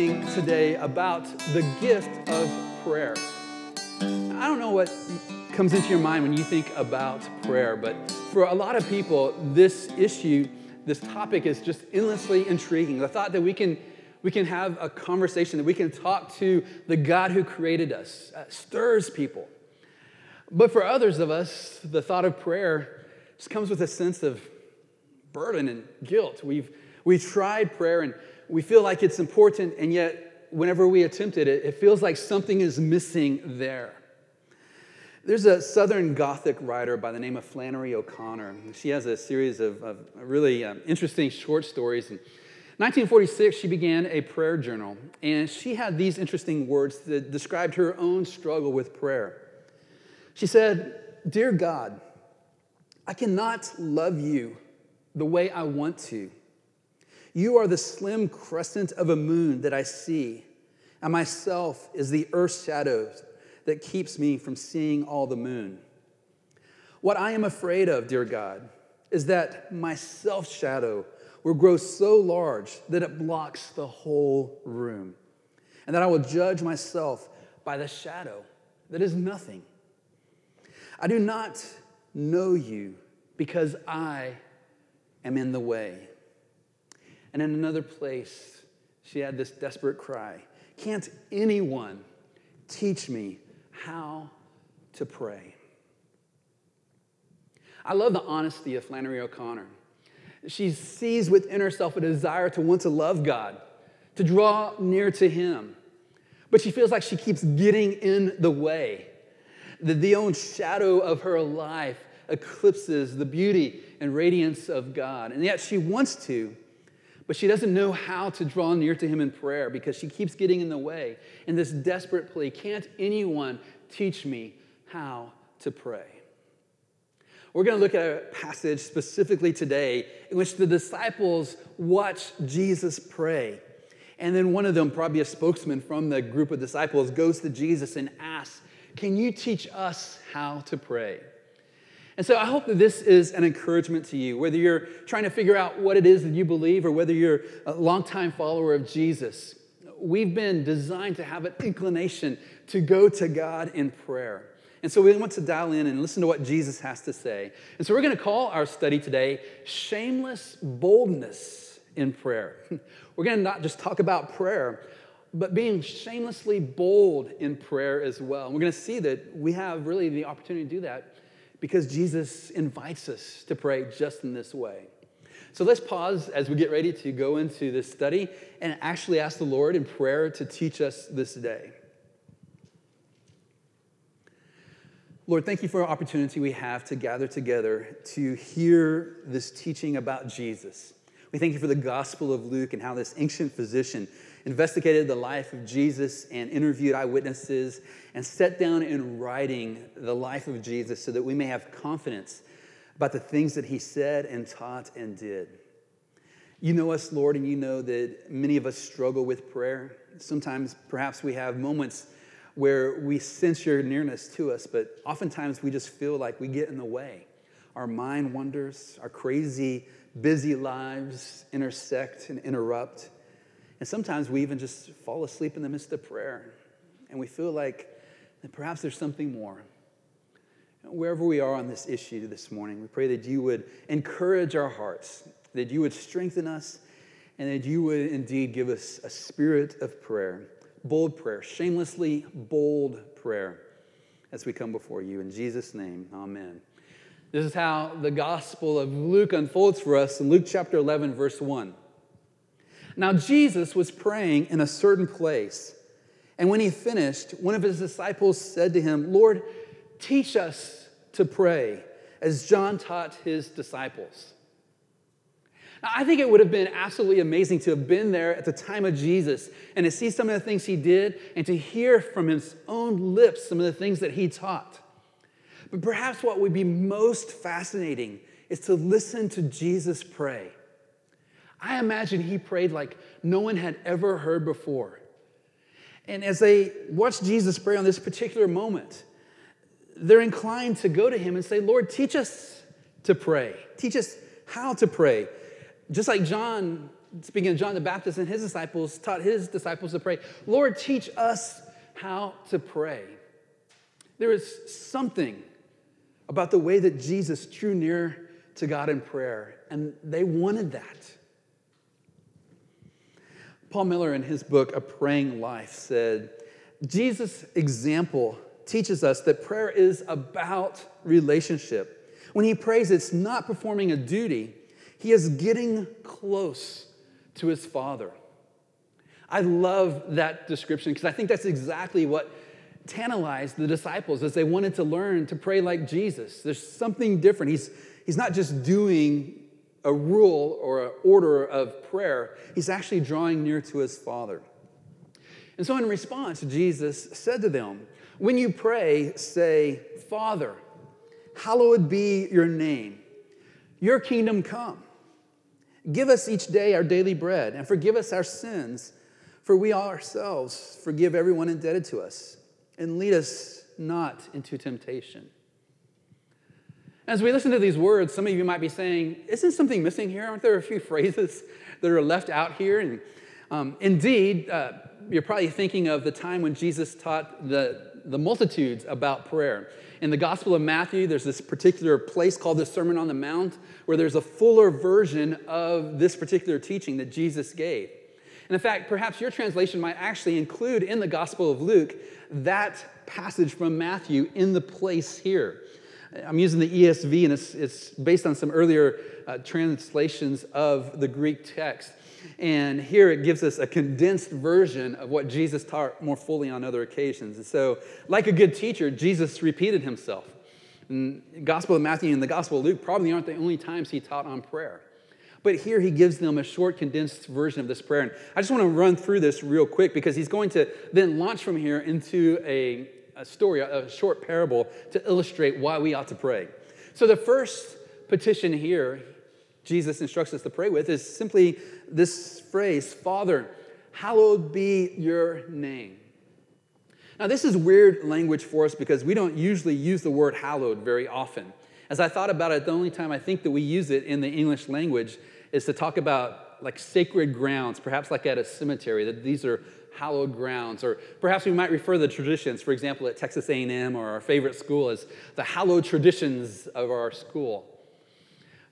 talking today about the gift of prayer. I don't know what comes into your mind when you think about prayer, but for a lot of people, this issue, this topic is just endlessly intriguing. The thought that we can we can have a conversation, that we can talk to the God who created us, uh, stirs people. But for others of us, the thought of prayer just comes with a sense of burden and guilt. We've, we've tried prayer and we feel like it's important, and yet whenever we attempt it, it feels like something is missing there. There's a Southern Gothic writer by the name of Flannery O'Connor. She has a series of, of really um, interesting short stories. In 1946, she began a prayer journal, and she had these interesting words that described her own struggle with prayer. She said, Dear God, I cannot love you the way I want to. You are the slim crescent of a moon that I see, and myself is the earth's shadows that keeps me from seeing all the moon. What I am afraid of, dear God, is that my self shadow will grow so large that it blocks the whole room, and that I will judge myself by the shadow that is nothing. I do not know you because I am in the way. And in another place, she had this desperate cry Can't anyone teach me how to pray? I love the honesty of Flannery O'Connor. She sees within herself a desire to want to love God, to draw near to Him. But she feels like she keeps getting in the way. That the own shadow of her life eclipses the beauty and radiance of God. And yet she wants to, but she doesn't know how to draw near to Him in prayer because she keeps getting in the way. In this desperate plea, can't anyone teach me how to pray? We're going to look at a passage specifically today in which the disciples watch Jesus pray. And then one of them, probably a spokesman from the group of disciples, goes to Jesus and asks, Can you teach us how to pray? And so I hope that this is an encouragement to you, whether you're trying to figure out what it is that you believe or whether you're a longtime follower of Jesus. We've been designed to have an inclination to go to God in prayer. And so we want to dial in and listen to what Jesus has to say. And so we're going to call our study today Shameless Boldness in Prayer. We're going to not just talk about prayer, but being shamelessly bold in prayer as well. And we're going to see that we have really the opportunity to do that because Jesus invites us to pray just in this way. So let's pause as we get ready to go into this study and actually ask the Lord in prayer to teach us this day. Lord, thank you for our opportunity we have to gather together to hear this teaching about Jesus. We thank you for the Gospel of Luke and how this ancient physician investigated the life of Jesus and interviewed eyewitnesses and set down in writing the life of Jesus so that we may have confidence about the things that he said and taught and did. You know us, Lord, and you know that many of us struggle with prayer. Sometimes perhaps we have moments where we sense your nearness to us, but oftentimes we just feel like we get in the way. Our mind wanders, our crazy, busy lives intersect and interrupt. And sometimes we even just fall asleep in the midst of prayer, and we feel like that perhaps there's something more. Wherever we are on this issue this morning, we pray that you would encourage our hearts, that you would strengthen us, and that you would indeed give us a spirit of prayer bold prayer, shamelessly bold prayer as we come before you. In Jesus' name, amen. This is how the Gospel of Luke unfolds for us in Luke chapter 11, verse 1. Now, Jesus was praying in a certain place, and when he finished, one of his disciples said to him, Lord, teach us to pray, as John taught his disciples. Now, I think it would have been absolutely amazing to have been there at the time of Jesus and to see some of the things he did and to hear from his own lips some of the things that he taught. But perhaps what would be most fascinating is to listen to Jesus pray. I imagine he prayed like no one had ever heard before. And as they watch Jesus pray on this particular moment, they're inclined to go to him and say, Lord, teach us to pray. Teach us how to pray just like John speaking of John the Baptist and his disciples, taught his disciples to pray, Lord, teach us how to pray. There is something about the way that Jesus drew near to God in prayer, and they wanted that. Paul Miller, in his book, A Praying Life, said, Jesus' example teaches us that prayer is about relationship. When he prays, it's not performing a duty, he is getting close to his Father. I love that description because I think that's exactly what tantalized the disciples as they wanted to learn to pray like Jesus. There's something different. He's, he's not just doing a rule or an order of prayer, he's actually drawing near to his Father. And so, in response, Jesus said to them, When you pray, say, Father, hallowed be your name, your kingdom come. Give us each day our daily bread, and forgive us our sins, for we ourselves forgive everyone indebted to us. And lead us not into temptation. As we listen to these words, some of you might be saying, Isn't something missing here? Aren't there a few phrases that are left out here? And um, indeed, uh, you're probably thinking of the time when Jesus taught the, the multitudes about prayer. In the Gospel of Matthew, there's this particular place called the Sermon on the Mount where there's a fuller version of this particular teaching that Jesus gave. And in fact, perhaps your translation might actually include in the Gospel of Luke that passage from Matthew in the place here. I'm using the ESV, and it's, it's based on some earlier uh, translations of the Greek text. And here it gives us a condensed version of what Jesus taught more fully on other occasions. And so, like a good teacher, Jesus repeated himself. And Gospel of Matthew and the Gospel of Luke probably aren't the only times he taught on prayer. But here he gives them a short, condensed version of this prayer. And I just want to run through this real quick because he's going to then launch from here into a, a story, a short parable to illustrate why we ought to pray. So the first petition here Jesus instructs us to pray with is simply this phrase Father, hallowed be your name. Now, this is weird language for us because we don't usually use the word hallowed very often. As I thought about it, the only time I think that we use it in the English language is to talk about like sacred grounds, perhaps like at a cemetery, that these are hallowed grounds or perhaps we might refer to the traditions for example at texas a&m or our favorite school as the hallowed traditions of our school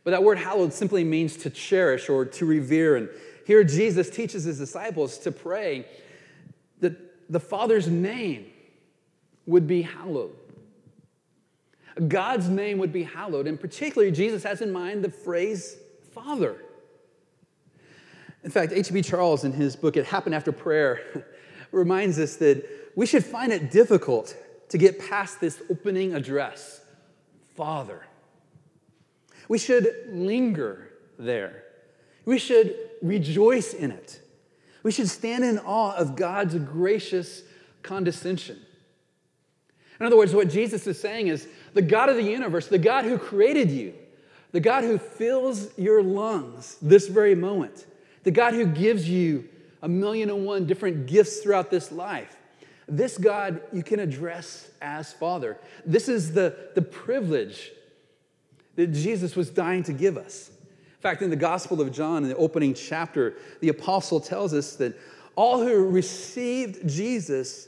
but that word hallowed simply means to cherish or to revere. And here Jesus teaches his disciples to pray that the Father's name would be hallowed. God's name would be hallowed. And particularly, Jesus has in mind the phrase Father. In fact, H.B. Charles, in his book, It Happened After Prayer, reminds us that we should find it difficult to get past this opening address Father. We should linger there. We should rejoice in it. We should stand in awe of God's gracious condescension. In other words, what Jesus is saying is the God of the universe, the God who created you, the God who fills your lungs this very moment, the God who gives you a million and one different gifts throughout this life. This God you can address as Father. This is the, the privilege that Jesus was dying to give us. In fact, in the Gospel of John, in the opening chapter, the apostle tells us that all who received Jesus,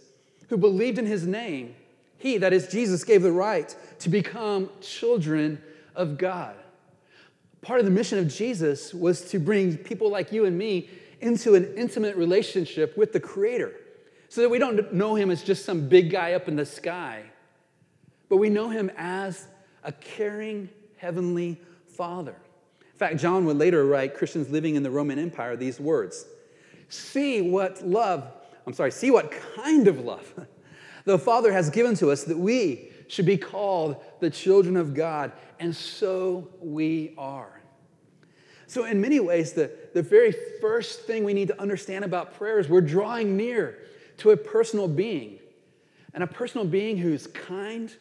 who believed in his name, he, that is Jesus, gave the right to become children of God. Part of the mission of Jesus was to bring people like you and me into an intimate relationship with the Creator so that we don't know him as just some big guy up in the sky, but we know him as a caring, heavenly Father. In fact, John would later write Christians living in the Roman Empire these words See what love, I'm sorry, see what kind of love the Father has given to us that we should be called the children of God, and so we are. So, in many ways, the, the very first thing we need to understand about prayer is we're drawing near to a personal being, and a personal being who's kind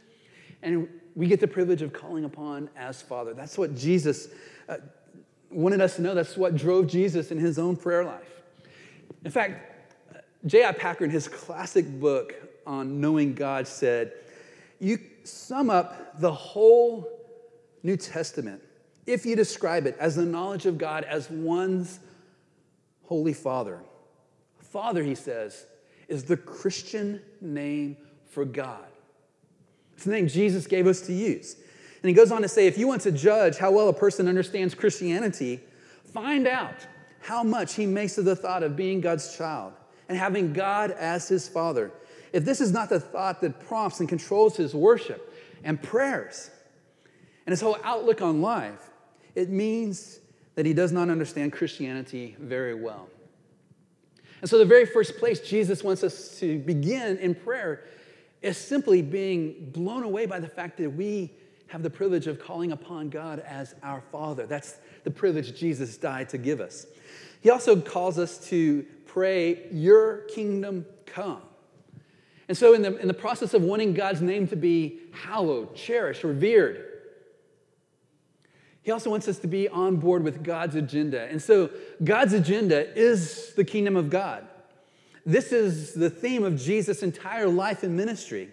and we get the privilege of calling upon as Father. That's what Jesus uh, wanted us to know. That's what drove Jesus in his own prayer life. In fact, J.I. Packer, in his classic book on knowing God, said, You sum up the whole New Testament if you describe it as the knowledge of God as one's Holy Father. Father, he says, is the Christian name for God. It's the name Jesus gave us to use. And he goes on to say if you want to judge how well a person understands Christianity, find out how much he makes of the thought of being God's child and having God as his father. If this is not the thought that prompts and controls his worship and prayers and his whole outlook on life, it means that he does not understand Christianity very well. And so, the very first place Jesus wants us to begin in prayer is simply being blown away by the fact that we have the privilege of calling upon God as our Father. That's the privilege Jesus died to give us. He also calls us to pray, Your kingdom come. And so, in the, in the process of wanting God's name to be hallowed, cherished, revered, he also wants us to be on board with God's agenda. And so, God's agenda is the kingdom of God. This is the theme of Jesus' entire life and ministry.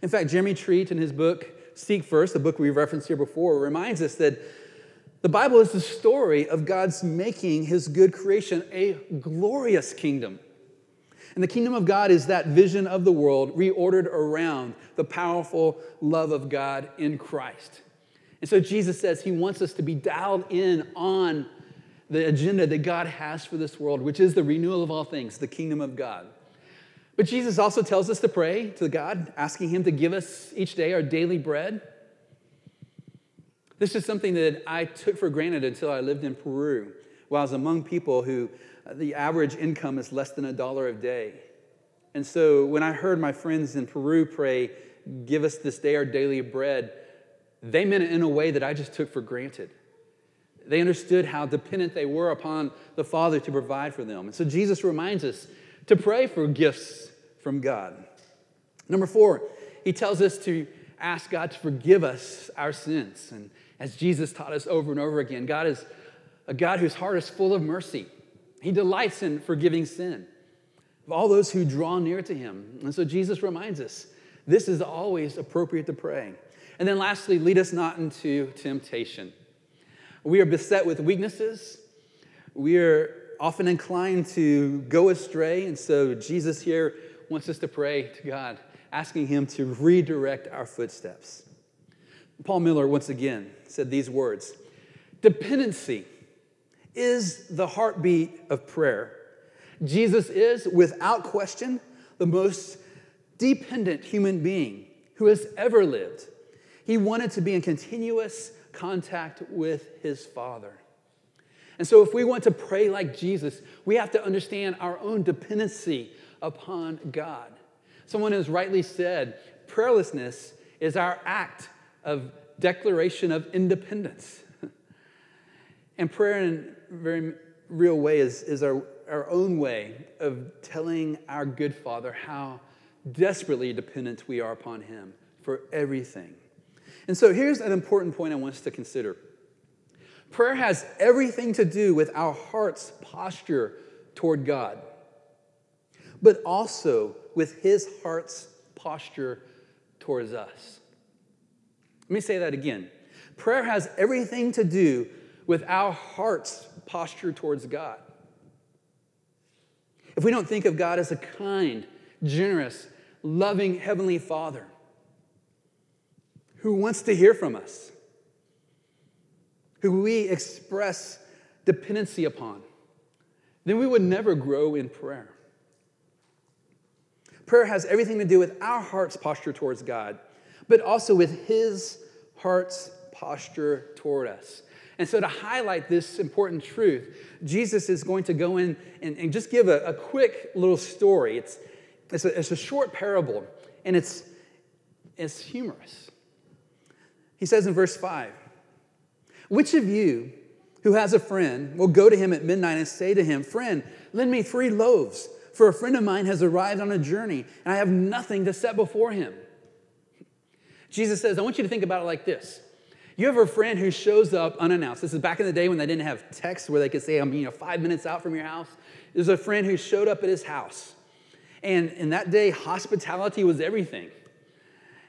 In fact, Jeremy Treat, in his book, Seek First, the book we referenced here before, reminds us that the Bible is the story of God's making his good creation a glorious kingdom. And the kingdom of God is that vision of the world reordered around the powerful love of God in Christ. And so Jesus says he wants us to be dialed in on the agenda that God has for this world, which is the renewal of all things, the kingdom of God. But Jesus also tells us to pray to God, asking Him to give us each day our daily bread. This is something that I took for granted until I lived in Peru, while I was among people who uh, the average income is less than a dollar a day. And so when I heard my friends in Peru pray, Give us this day our daily bread, they meant it in a way that I just took for granted. They understood how dependent they were upon the Father to provide for them. And so Jesus reminds us to pray for gifts from God. Number four, he tells us to ask God to forgive us our sins. And as Jesus taught us over and over again, God is a God whose heart is full of mercy. He delights in forgiving sin of all those who draw near to him. And so Jesus reminds us this is always appropriate to pray. And then lastly, lead us not into temptation. We are beset with weaknesses. We are often inclined to go astray. And so Jesus here wants us to pray to God, asking Him to redirect our footsteps. Paul Miller, once again, said these words Dependency is the heartbeat of prayer. Jesus is, without question, the most dependent human being who has ever lived. He wanted to be in continuous contact with his Father. And so, if we want to pray like Jesus, we have to understand our own dependency upon God. Someone has rightly said, prayerlessness is our act of declaration of independence. and prayer, in a very real way, is, is our, our own way of telling our good Father how desperately dependent we are upon Him for everything. And so here's an important point I want us to consider prayer has everything to do with our heart's posture toward God, but also with his heart's posture towards us. Let me say that again. Prayer has everything to do with our heart's posture towards God. If we don't think of God as a kind, generous, loving Heavenly Father, who wants to hear from us, who we express dependency upon, then we would never grow in prayer. Prayer has everything to do with our heart's posture towards God, but also with His heart's posture toward us. And so, to highlight this important truth, Jesus is going to go in and, and just give a, a, quick little story. It's, it's, a, it's a short parable, and it's, it's humorous. He says in verse 5 Which of you who has a friend will go to him at midnight and say to him, Friend, lend me three loaves, for a friend of mine has arrived on a journey, and I have nothing to set before him? Jesus says, I want you to think about it like this. You have a friend who shows up unannounced. This is back in the day when they didn't have texts where they could say, I'm you know, five minutes out from your house. There's a friend who showed up at his house. And in that day, hospitality was everything.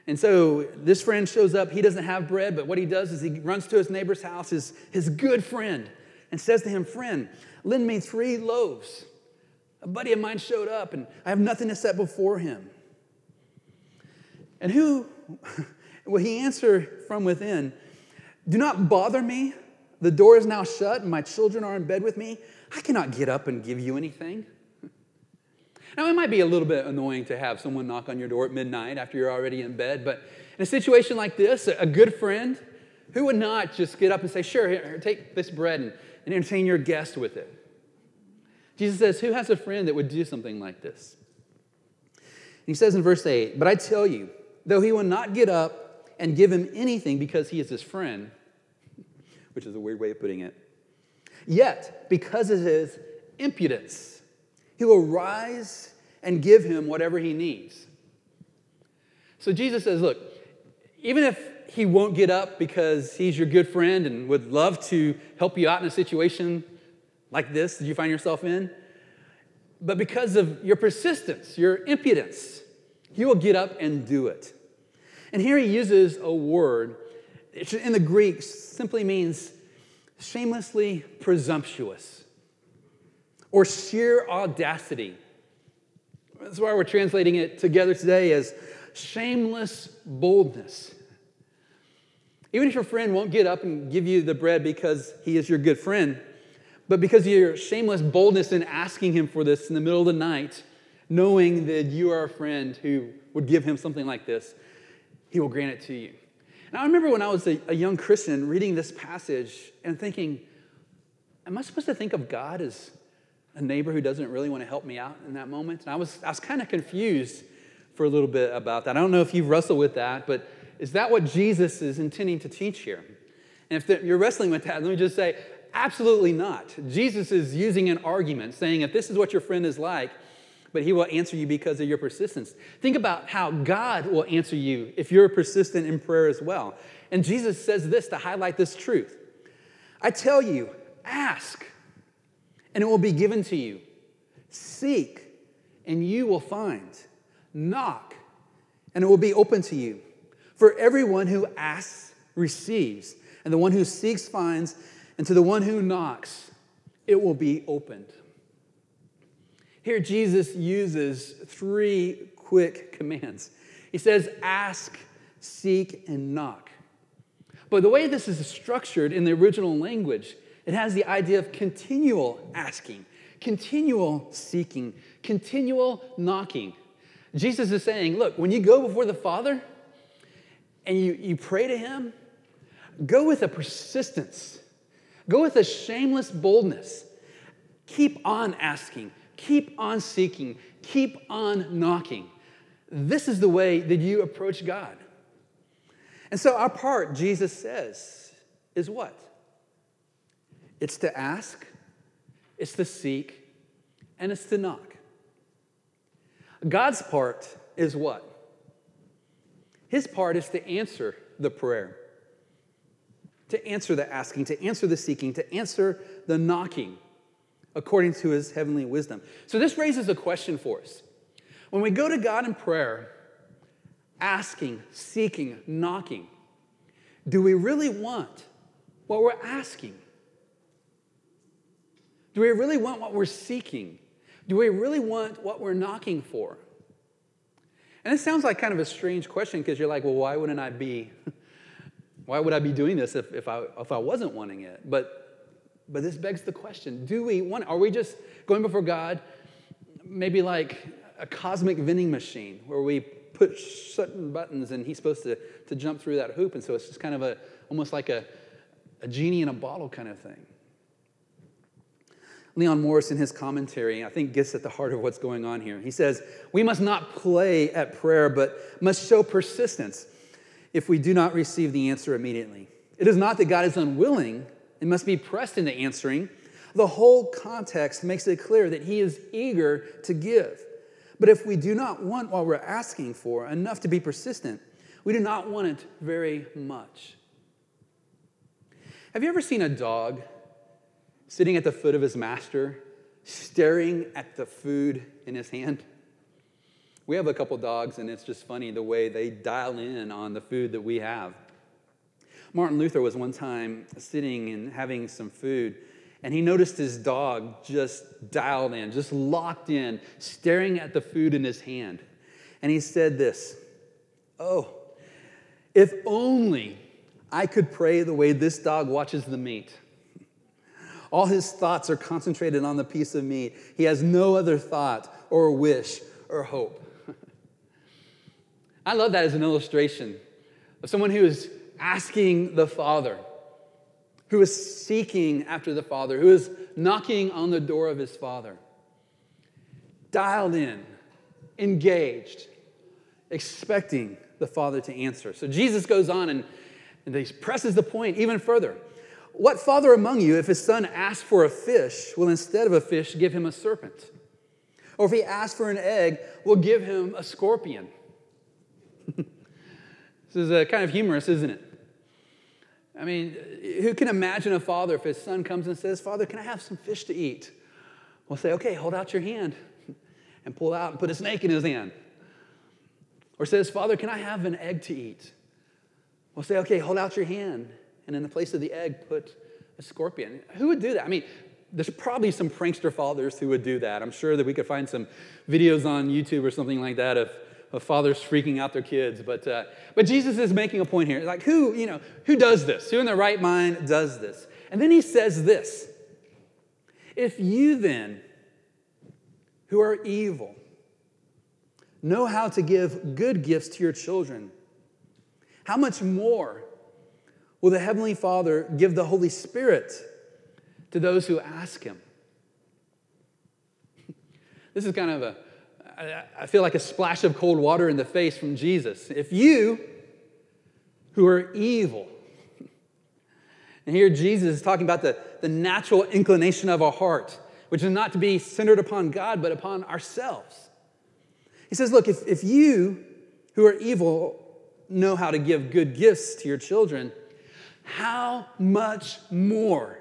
And so this friend shows up. He doesn't have bread, but what he does is he runs to his neighbor's house, his, his good friend, and says to him, Friend, lend me three loaves. A buddy of mine showed up and I have nothing to set before him. And who will he answer from within? Do not bother me. The door is now shut and my children are in bed with me. I cannot get up and give you anything. Now, it might be a little bit annoying to have someone knock on your door at midnight after you're already in bed, but in a situation like this, a good friend, who would not just get up and say, Sure, here, take this bread and, and entertain your guest with it? Jesus says, Who has a friend that would do something like this? he says in verse 8, But I tell you, though he will not get up and give him anything because he is his friend, which is a weird way of putting it, yet because of his impudence, he will rise and give him whatever he needs. So Jesus says, Look, even if he won't get up because he's your good friend and would love to help you out in a situation like this that you find yourself in, but because of your persistence, your impudence, he will get up and do it. And here he uses a word, in the Greek simply means shamelessly presumptuous or sheer audacity. That's why we're translating it together today as shameless boldness. Even if your friend won't get up and give you the bread because he is your good friend, but because of your shameless boldness in asking him for this in the middle of the night, knowing that you are a friend who would give him something like this, he will grant it to you. And I remember when I was a, a young Christian reading this passage and thinking, am I supposed to think of God as a neighbor who doesn't really want to help me out in that moment? And I was, I was kind of confused for a little bit about that. I don't know if you've wrestled with that, but is that what Jesus is intending to teach here? And if the, you're wrestling with that, let me just say, absolutely not. Jesus is using an argument saying, if this is what your friend is like, but he will answer you because of your persistence. Think about how God will answer you if you're persistent in prayer as well. And Jesus says this to highlight this truth I tell you, ask, and it will be given to you. Seek, and you will find. Knock, and it will be open to you. For everyone who asks receives, and the one who seeks finds, and to the one who knocks, it will be opened. Here, Jesus uses three quick commands. He says, Ask, seek, and knock. But the way this is structured in the original language, it has the idea of continual asking, continual seeking, continual knocking. Jesus is saying, Look, when you go before the Father and you, you pray to Him, go with a persistence, go with a shameless boldness. Keep on asking, keep on seeking, keep on knocking. This is the way that you approach God. And so, our part, Jesus says, is what? It's to ask, it's to seek, and it's to knock. God's part is what? His part is to answer the prayer, to answer the asking, to answer the seeking, to answer the knocking according to his heavenly wisdom. So, this raises a question for us. When we go to God in prayer, asking, seeking, knocking, do we really want what we're asking? Do we really want what we're seeking? Do we really want what we're knocking for? And it sounds like kind of a strange question because you're like, well, why wouldn't I be? Why would I be doing this if, if, I, if I wasn't wanting it? But, but this begs the question do we want, are we just going before God, maybe like a cosmic vending machine where we put certain buttons and he's supposed to, to jump through that hoop? And so it's just kind of a, almost like a, a genie in a bottle kind of thing. Leon Morris, in his commentary, I think gets at the heart of what's going on here. He says, We must not play at prayer, but must show persistence if we do not receive the answer immediately. It is not that God is unwilling, it must be pressed into answering. The whole context makes it clear that He is eager to give. But if we do not want what we're asking for enough to be persistent, we do not want it very much. Have you ever seen a dog sitting at the foot of his master, staring at the food in his hand. We have a couple dogs, and it's just funny the way they dial in on the food that we have. Martin Luther was one time sitting and having some food, And he noticed his dog just dialed in, just locked in, staring at the food in his hand. And he said this Oh, if only I could pray the way this dog watches the meat. All his thoughts are concentrated on the piece of meat. He has no other thought or wish or hope. I love that as an illustration of someone who is asking the Father, who is seeking after the Father, who is knocking on the door of his Father, dialed in, engaged, expecting the Father to answer. So Jesus goes on and, and he presses the point even further. What father among you, if his son asks for a fish, will instead of a fish give him a serpent? Or if he asks for an egg, will give him a scorpion? this is a kind of humorous, isn't it? I mean, who can imagine a father if his son comes and says, Father, can I have some fish to eat? We'll say, Okay, hold out your hand and pull out and put a snake in his hand. Or says, Father, can I have an egg to eat? We'll say, Okay, hold out your hand and in the place of the egg, put a scorpion. Who would do that? I mean, there's probably some prankster fathers who would do that. I'm sure that we could find some videos on YouTube or something like that of, of fathers freaking out their kids. But, uh, but Jesus is making a point here. Like, who, you know, who does this? Who in their right mind does this? And then he says this If you then, who are evil, know how to give good gifts to your children, how much more will the Heavenly Father give the Holy Spirit to those who ask Him? This is kind of a, I feel like a splash of cold water in the face from Jesus. If you, who are evil, and here Jesus is talking about the, the natural inclination of our heart, which is not to be centered upon God, but upon ourselves. He says, Look, if, if you who are evil know how to give good gifts to your children, how much more?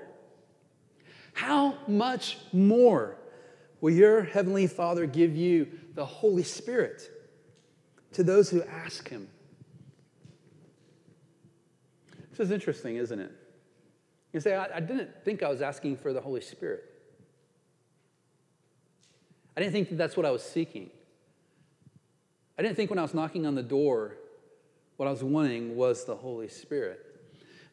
How much more will your Heavenly Father give you the Holy Spirit to those who ask Him? This is interesting, isn't it? You say, I, I didn't think I was asking for the Holy Spirit. I didn't think that that's what I was seeking. I didn't think when I was knocking on the door, what I was wanting was the Holy Spirit.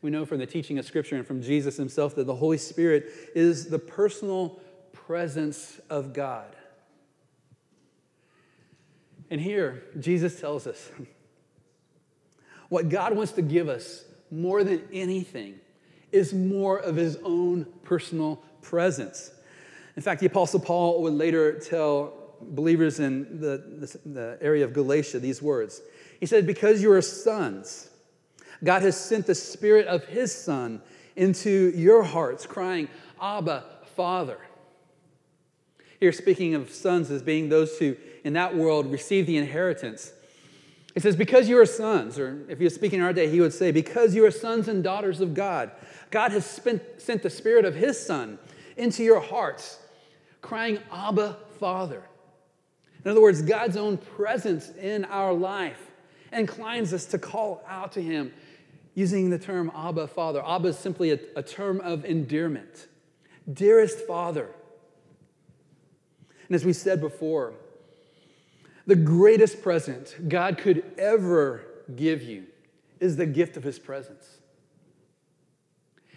We know from the teaching of Scripture and from Jesus himself that the Holy Spirit is the personal presence of God. And here, Jesus tells us what God wants to give us more than anything is more of his own personal presence. In fact, the Apostle Paul would later tell believers in the, the, the area of Galatia these words. He said, Because you are sons, God has sent the Spirit of His Son into your hearts, crying, Abba, Father. Here, speaking of sons as being those who, in that world, receive the inheritance. It says, Because you are sons, or if he was speaking in our day, he would say, Because you are sons and daughters of God, God has spent, sent the Spirit of His Son into your hearts, crying, Abba, Father. In other words, God's own presence in our life inclines us to call out to Him using the term Abba, Father. Abba is simply a, a term of endearment. Dearest Father. And as we said before, the greatest present God could ever give you is the gift of His presence.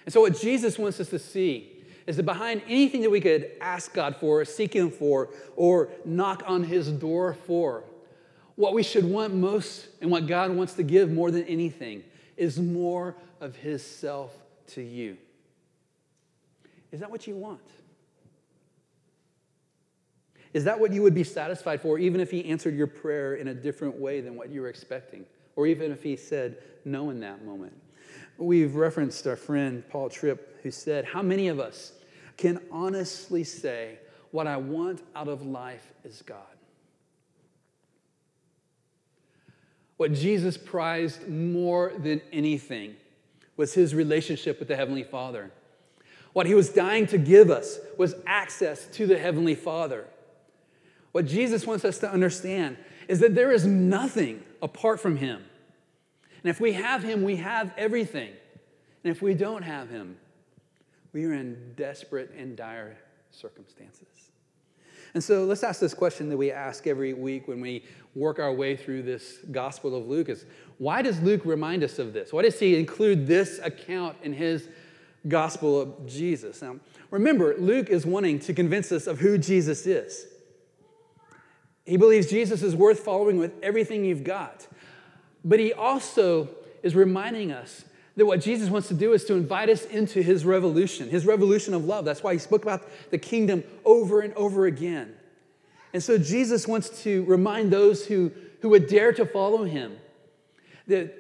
And so, what Jesus wants us to see is that behind anything that we could ask God for, seek Him for, or knock on His door for, what we should want most and what God wants to give more than anything is more of his self to you. Is that what you want? Is that what you would be satisfied for, even if he answered your prayer in a different way than what you were expecting? Or even if he said no in that moment? We've referenced our friend Paul Tripp, who said, How many of us can honestly say, What I want out of life is God? What Jesus prized more than anything was his relationship with the Heavenly Father. What he was dying to give us was access to the Heavenly Father. What Jesus wants us to understand is that there is nothing apart from him. And if we have him, we have everything. And if we don't have him, We are in desperate and dire circumstances. And so let's ask this question that we ask every week when we work our way through this Gospel of Luke is why does Luke remind us of this? Why does he include this account in his Gospel of Jesus? Now, remember, Luke is wanting to convince us of who Jesus is. He believes Jesus is worth following with everything you've got. But he also is reminding us that what Jesus wants to do is to invite us into his revolution, his revolution of love. That's why he spoke about the kingdom over and over again. And so Jesus wants to remind those who, who would dare to follow him that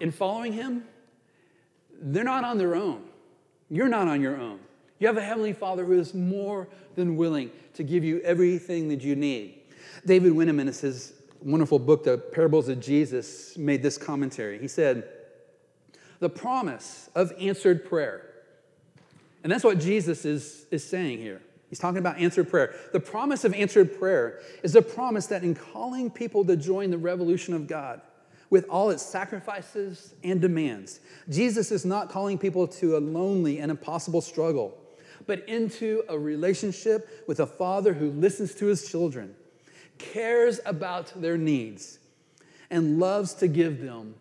in following him, they're not on their own. You're not on your own. You have a Heavenly Father who is more than willing to give you everything that you need. David Wenham, in his wonderful book, The Parables of Jesus, made this commentary. He said, the promise of answered prayer. And that's what Jesus is, is saying here. He's talking about answered prayer. The promise of answered prayer is a promise that in calling people to join the revolution of God with all its sacrifices and demands, Jesus is not calling people to a lonely and impossible struggle, but into a relationship with a father who listens to his children, cares about their needs, and loves to give them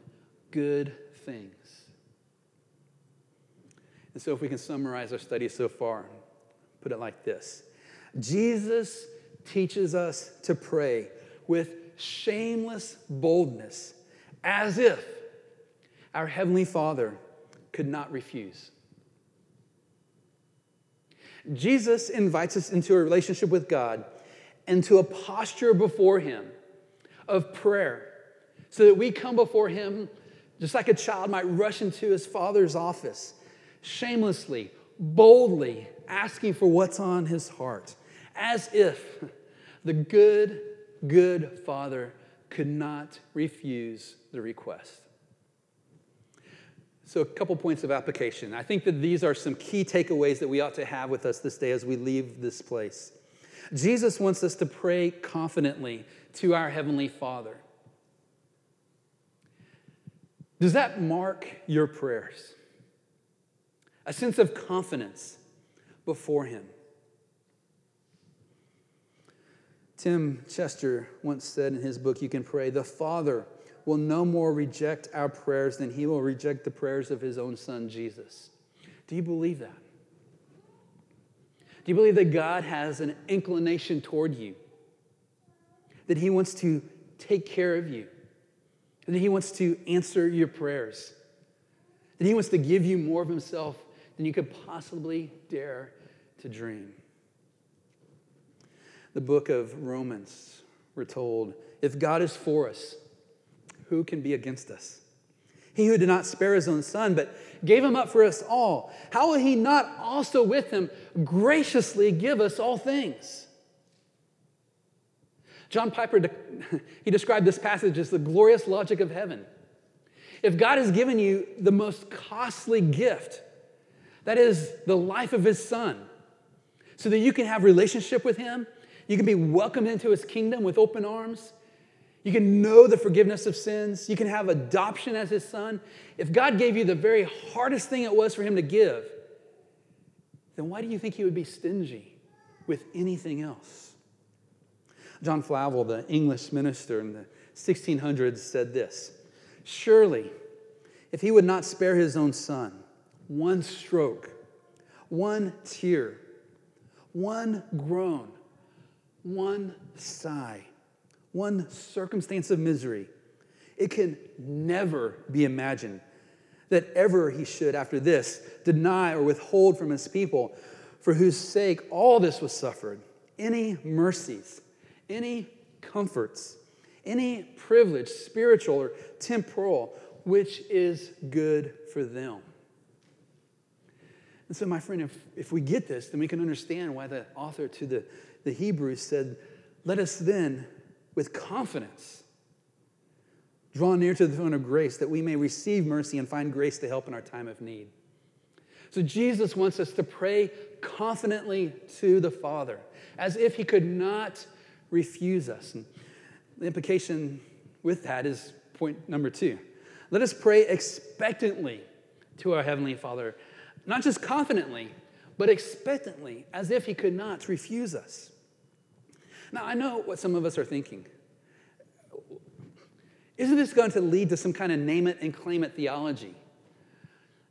good things. And so, if we can summarize our study so far, put it like this Jesus teaches us to pray with shameless boldness, as if our Heavenly Father could not refuse. Jesus invites us into a relationship with God and to a posture before Him of prayer so that we come before Him just like a child might rush into his father's office shamelessly, boldly asking for what's on his heart, as if the good, good Father could not refuse the request. So, a couple points of application. I think that these are some key takeaways that we ought to have with us this day as we leave this place. Jesus wants us to pray confidently to our Heavenly Father. Does that mark your prayers? A sense of confidence before Him. Tim Chester once said in his book, You Can Pray, the Father will no more reject our prayers than He will reject the prayers of His own Son, Jesus. Do you believe that? Do you believe that God has an inclination toward you? That He wants to take care of you? That He wants to answer your prayers? That He wants to give you more of Himself than you could possibly dare to dream. The book of Romans, we're told, if God is for us, who can be against us? He who did not spare his own son, but gave him up for us all, how will he not also with him graciously give us all things? John Piper, he described this passage as the glorious logic of heaven. If God has given you the most costly gift, that is the life of his son. So that you can have relationship with him, you can be welcomed into his kingdom with open arms. You can know the forgiveness of sins. You can have adoption as his son. If God gave you the very hardest thing it was for him to give, then why do you think he would be stingy with anything else? John Flavel, the English minister in the 1600s, said this Surely, if he would not spare his own son, one stroke, one tear, one groan, one sigh, one circumstance of misery. It can never be imagined that ever he should, after this, deny or withhold from his people, for whose sake all this was suffered, any mercies, any comforts, any privilege, spiritual or temporal, which is good for them. And so, my friend, if, if we get this, then we can understand why the author to the, the Hebrews said, Let us then, with confidence, draw near to the throne of grace that we may receive mercy and find grace to help in our time of need. So, Jesus wants us to pray confidently to the Father, as if He could not refuse us. And the implication with that is point number two. Let us pray expectantly to our Heavenly Father Not just confidently, but expectantly, as if he could not refuse us. Now, I know what some of us are thinking. Isn't this going to lead to some kind of name it and claim it theology?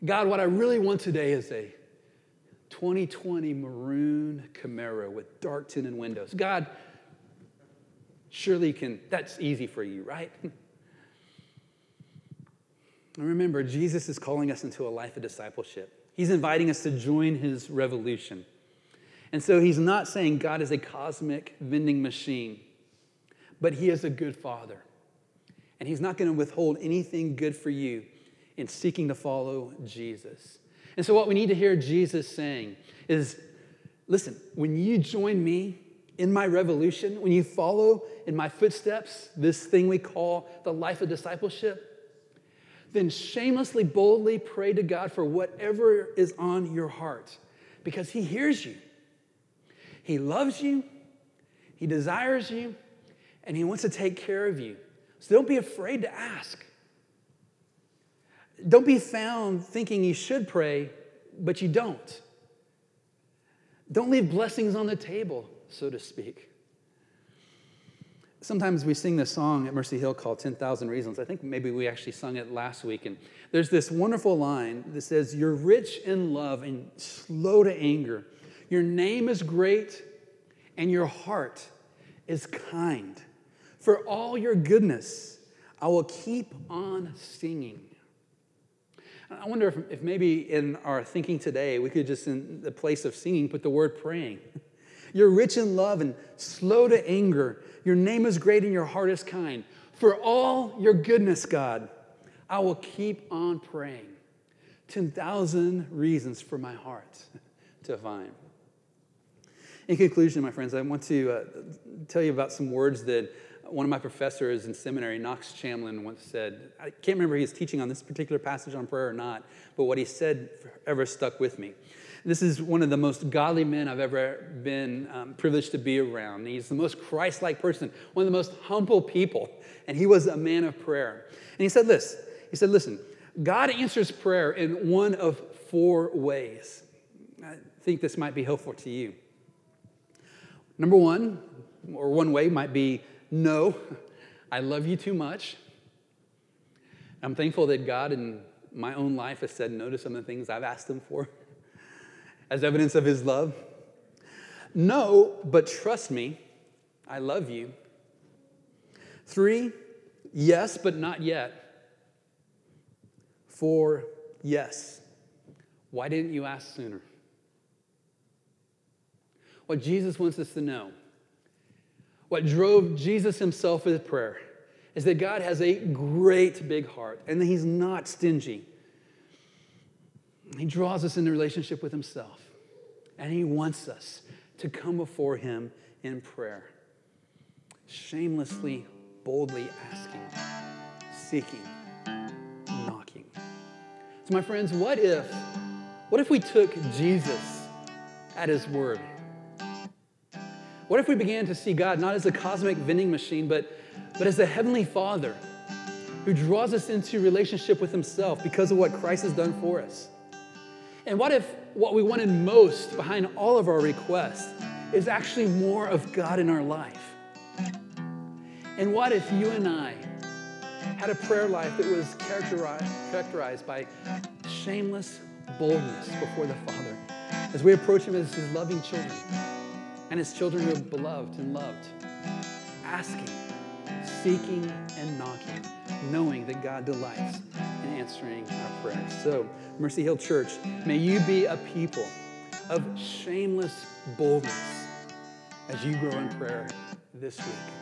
God, what I really want today is a 2020 maroon Camaro with dark tinted windows. God, surely you can, that's easy for you, right? And remember, Jesus is calling us into a life of discipleship. He's inviting us to join his revolution. And so he's not saying God is a cosmic vending machine, but he is a good father. And he's not going to withhold anything good for you in seeking to follow Jesus. And so, what we need to hear Jesus saying is listen, when you join me in my revolution, when you follow in my footsteps, this thing we call the life of discipleship, then shamelessly, boldly pray to God for whatever is on your heart because He hears you. He loves you, He desires you, and He wants to take care of you. So don't be afraid to ask. Don't be found thinking you should pray, but you don't. Don't leave blessings on the table, so to speak. Sometimes we sing this song at Mercy Hill called 10,000 Reasons. I think maybe we actually sung it last week. And there's this wonderful line that says, You're rich in love and slow to anger. Your name is great and your heart is kind. For all your goodness, I will keep on singing. I wonder if, if maybe in our thinking today, we could just, in the place of singing, put the word praying. You're rich in love and slow to anger. Your name is great and your heart is kind. For all your goodness, God, I will keep on praying. 10,000 reasons for my heart to find. In conclusion, my friends, I want to uh, tell you about some words that one of my professors in seminary, Knox Chamblin, once said. I can't remember he was teaching on this particular passage on prayer or not, but what he said ever stuck with me. This is one of the most godly men I've ever been um, privileged to be around. He's the most Christ like person, one of the most humble people, and he was a man of prayer. And he said this He said, Listen, God answers prayer in one of four ways. I think this might be helpful to you. Number one, or one way, might be no, I love you too much. I'm thankful that God in my own life has said no to some of the things I've asked Him for as evidence of His love. No, but trust me, I love you. Three, yes, but not yet. Four, yes. Why didn't you ask sooner? What Jesus wants us to know what drove Jesus himself in prayer is that God has a great big heart and that he's not stingy. He draws us into relationship with himself and he wants us to come before him in prayer, shamelessly, boldly asking, seeking, knocking. So, my friends, what if, what if we took Jesus at his word? What if we began to see God not as a cosmic vending machine, but, but as a heavenly Father who draws us into relationship with Himself because of what Christ has done for us? And what if what we wanted most behind all of our requests is actually more of God in our life? And what if you and I had a prayer life that was characterized, characterized by shameless boldness before the Father as we approach Him as His loving children? and his children who are beloved and loved, asking, seeking, and knocking, knowing that God delights in answering our prayers. So, Mercy Hill Church, may you be a people of shameless boldness as you grow in prayer this week.